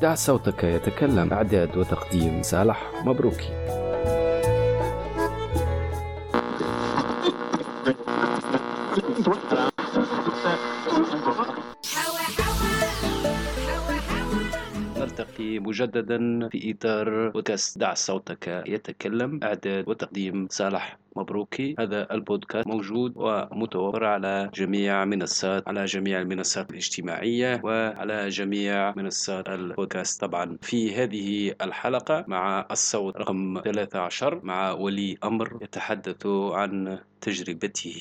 دع صوتك يتكلم. إعداد وتقديم صالح مبروكي. نلتقي مجددا في إطار بودكاست. دع صوتك يتكلم. إعداد وتقديم. صالح مبروكي. هذا البودكاست موجود ومتوفر على جميع منصات على جميع المنصات الاجتماعية وعلى جميع منصات البودكاست. طبعا في هذه الحلقة مع الصوت رقم 13 مع ولي أمر يتحدث عن تجربته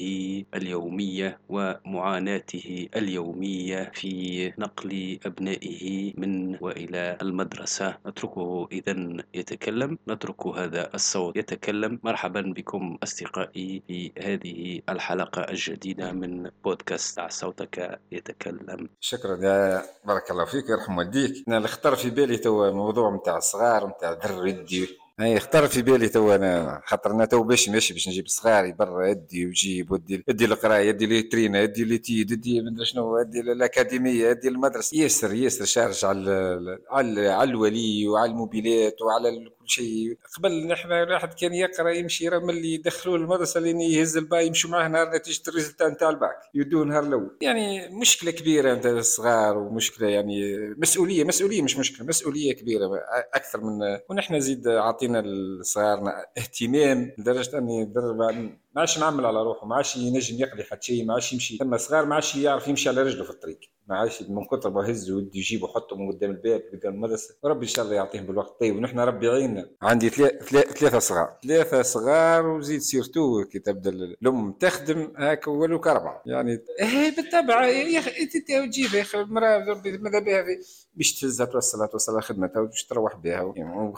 اليومية ومعاناته اليومية في نقل أبنائه من وإلى المدرسة. نتركه إذا يتكلم. نترك هذا الصوت. يتكلم. مرحبا بكم أصدقائي في هذه الحلقة الجديدة من بودكاست صوتك يتكلم شكرا. يا بارك الله فيك. يرحم والديك. أنا اللي خطر في بالي تو موضوع نتاع الصغار نتاع ذر يدي اي خطر في بالي تو أنا خاطر أنا تو باش ماشي باش نجيب صغاري برا يدي وجيب ودي يدي القراية يدي لي ترينا يدي لي تيد يدي مدري شنو يدي الأكاديمية يدي المدرسة. ياسر ياسر شارج على على على الولي وعلى الموبيلات وعلى كل شيء. قبل نحن الواحد كان يقرأ يمشي راه ملي يدخلوه المدرسة لين يهز الباي يمشوا معاه نهار نتيجة الريزلتا نتاع الباك. يدوه نهار الأول. يعني مشكلة كبيرة نتاع الصغار ومشكلة يعني مسؤولية مسؤولية مش مشكلة مسؤولية كبيرة أكثر من ونحن زيد عاطينا لصغارنا اهتمام لدرجة أني ما عادش نعمل على روحه ما عادش ينجم يقضي حتى شيء ما عادش يمشي. ثم صغار ما عادش يعرف يمشي على رجله في الطريق. ما عادش من كثر ما هز ودي يجيبه وحطه من قدام الباب قدام المدرسة. وربي إن شاء الله يعطيهم بالوقت. طيب ونحن ربي يعيننا. عندي ثلاثة صغار. ثلاثة صغار وزيد سيرتو كي تبدا الام تخدم هاك ولو كربعه يعني إيه بالطبع يا أخي أنت تجيب يا أخي المراه ربي ماذا بها باش تهزها توصلها توصلها خدمتها وباش تروح بها.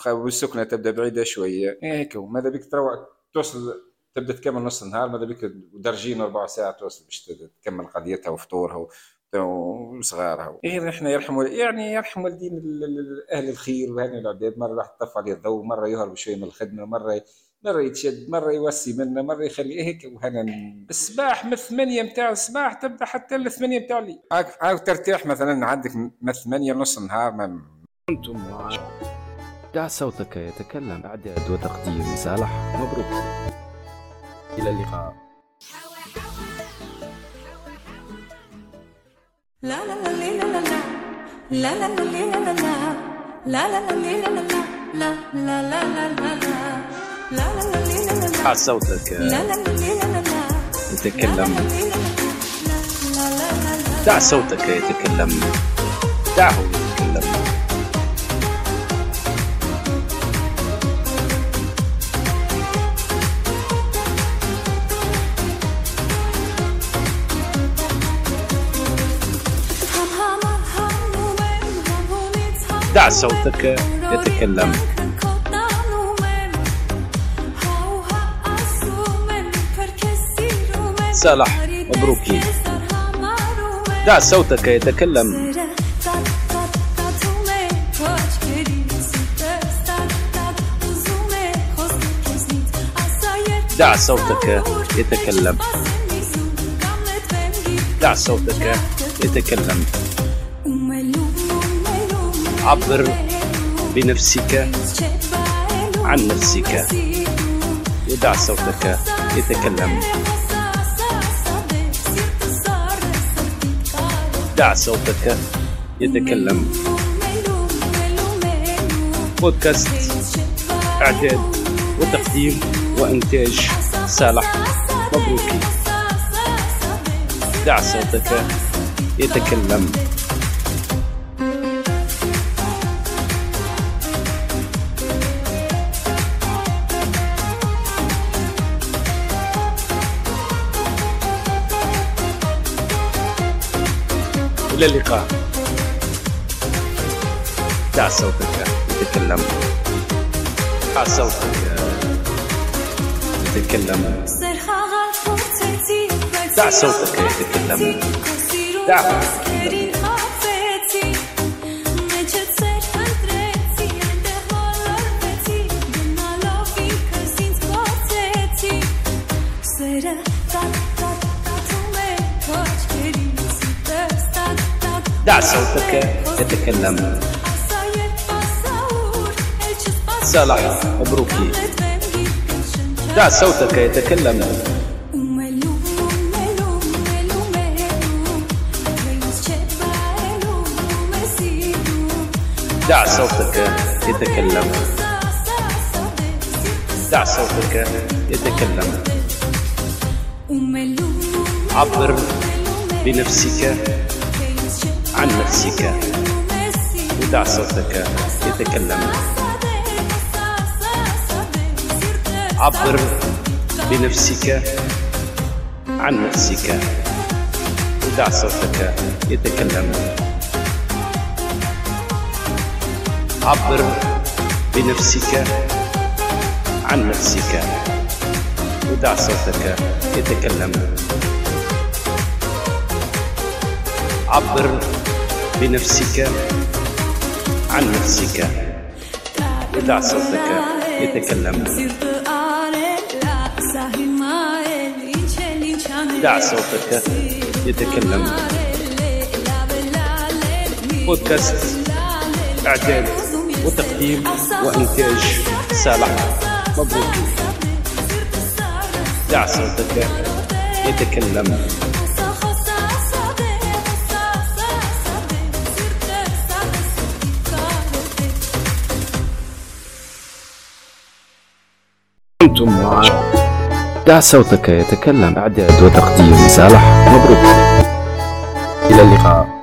والسكنة تبدأ بعيدة شوية. هيك ماذا بك تروح توصل تبدأ تكمل نص النهار ماذا بك درجين أربع ساعات توصل باش تكمل قضيتها وفطورها وصغارها. إيه نحن يرحم يعني يرحم والدين أهل الخير واهل العباد. مرة راح تطفى عليه الضوء مرة يهرب شوية من الخدمة مرة مرة يتشد مرة يوسي منا مرة يخلي هيك وهنا الصباح من الثمانية متاع الصباح تبدأ حتى الثمانية متاع الليل. عاود ترتاح مثلا عندك من الثمانية نص النهار ما كنتم دع صوتك يتكلم. إعداد وتقديم صالح مبروك. إلى اللقاء. لا لا لا لا لا لا صوتك يتكلم دع صوتك يتكلم دعه يتكلم دع صوتك يتكلم. صالح مبروكي. دع صوتك يتكلم. دع صوتك يتكلم. دع صوتك يتكلم. عبر بنفسك عن نفسك. ودع صوتك يتكلم. دع صوتك يتكلم. بودكاست إعداد وتقديم وإنتاج. صالح مبروكي دع صوتك يتكلم. إلى اللقاء. دع صوتك. يتكلم دع صوتك. يتكلم دع صوتك. يتكلم دع دع صوتك يتكلم. صالح مبروكي دع صوتك يتكلم. دع صوتك يتكلم. دع صوتك يتكلم. عبر بنفسك. عن نفسك. ودع صوتك يتكلم عبر بنفسك عن نفسك. ودع صوتك يتكلم عبر بنفسك عن نفسك. ودع صوتك يتكلم عبر بنفسك عن نفسك. ودع صوتك يتكلم. دع صوتك يتكلم. بودكاست إعداد وتقديم وإنتاج صالح مبروك. دع صوتك يتكلم. كنتم مع دع صوتك يتكلم. إعداد وتقديم صالح مبروك. إلى اللقاء.